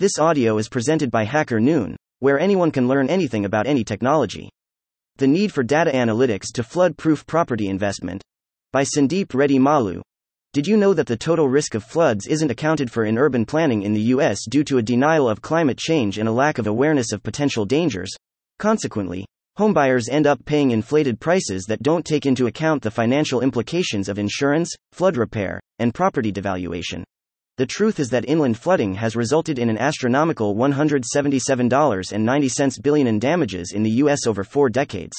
This audio is presented by Hacker Noon, where anyone can learn anything about any technology. The Need for Data Analytics to Flood Proof Property Investment by Sundeep Reddy Mallu. Did you know that the total risk of floods isn't accounted for in urban planning in the US due to a denial of climate change and a lack of awareness of potential dangers? Consequently, homebuyers end up paying inflated prices that don't take into account the financial implications of insurance, flood repair, and property devaluation. The truth is that inland flooding has resulted in an astronomical $177.90 billion in damages in the US over 4 decades.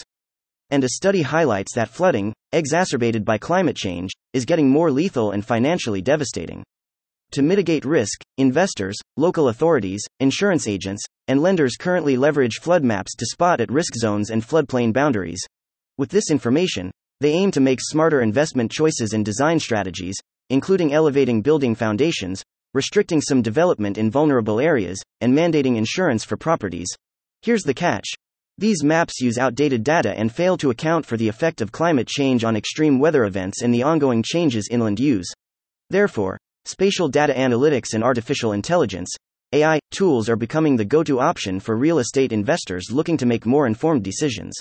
And a study highlights that flooding, exacerbated by climate change, is getting more lethal and financially devastating. To mitigate risk, investors, local authorities, insurance agents, and lenders currently leverage flood maps to spot at risk zones and floodplain boundaries. With this information, they aim to make smarter investment choices and design strategies, including elevating building foundations, restricting some development in vulnerable areas, and mandating insurance for properties. Here's the catch these maps use outdated data and fail to account for the effect of climate change on extreme weather events and the ongoing changes inland use. Therefore, spatial data analytics and artificial intelligence AI tools are becoming the go to option for real estate investors looking to make more informed decisions.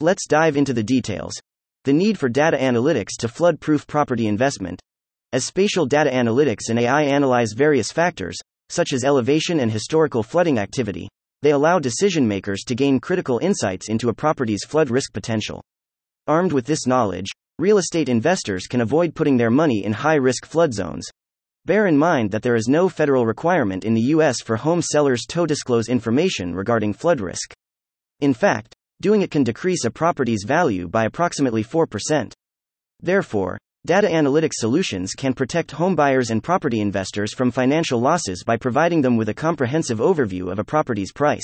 Let's dive into the details. The need for data analytics to flood proof property investment. As spatial data analytics and AI analyze various factors, such as elevation and historical flooding activity, they allow decision makers to gain critical insights into a property's flood risk potential. Armed with this knowledge, real estate investors can avoid putting their money in high risk flood zones. Bear in mind that there is no federal requirement in the U.S. for home sellers to disclose information regarding flood risk. In fact, doing it can decrease a property's value by approximately 4%. Therefore, Data analytics solutions can protect homebuyers and property investors from financial losses by providing them with a comprehensive overview of a property's price.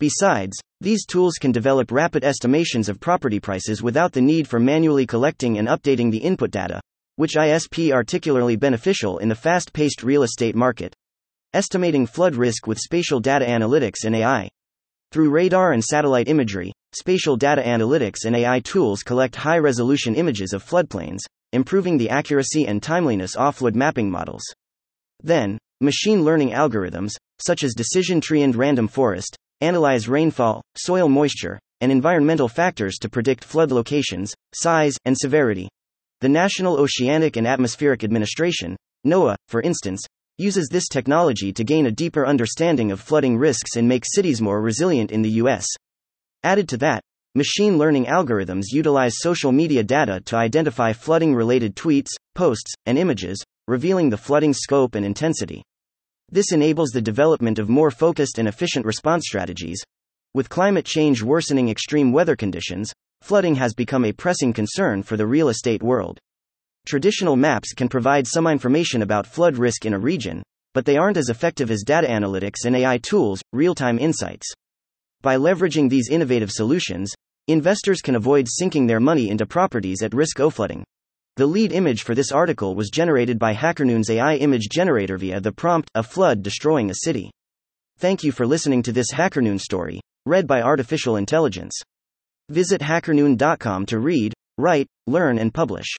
Besides, these tools can develop rapid estimations of property prices without the need for manually collecting and updating the input data, which ISP particularly beneficial in the fast paced real estate market. Estimating flood risk with spatial data analytics and AI. Through radar and satellite imagery, spatial data analytics and AI tools collect high resolution images of floodplains, improving the accuracy and timeliness of flood mapping models. Then, machine learning algorithms, such as decision tree and random forest, analyze rainfall, soil moisture, and environmental factors to predict flood locations, size, and severity. The National Oceanic and Atmospheric Administration, NOAA, for instance, uses this technology to gain a deeper understanding of flooding risks and make cities more resilient in the U.S. Added to that, Machine learning algorithms utilize social media data to identify flooding related tweets, posts, and images, revealing the flooding scope and intensity. This enables the development of more focused and efficient response strategies. With climate change worsening extreme weather conditions, flooding has become a pressing concern for the real estate world. Traditional maps can provide some information about flood risk in a region, but they aren't as effective as data analytics and AI tools, real time insights. By leveraging these innovative solutions, investors can avoid sinking their money into properties at risk of flooding. The lead image for this article was generated by HackerNoon's AI image generator via the prompt, A flood destroying a city. Thank you for listening to this HackerNoon story, read by Artificial Intelligence. Visit hackernoon.com to read, write, learn, and publish.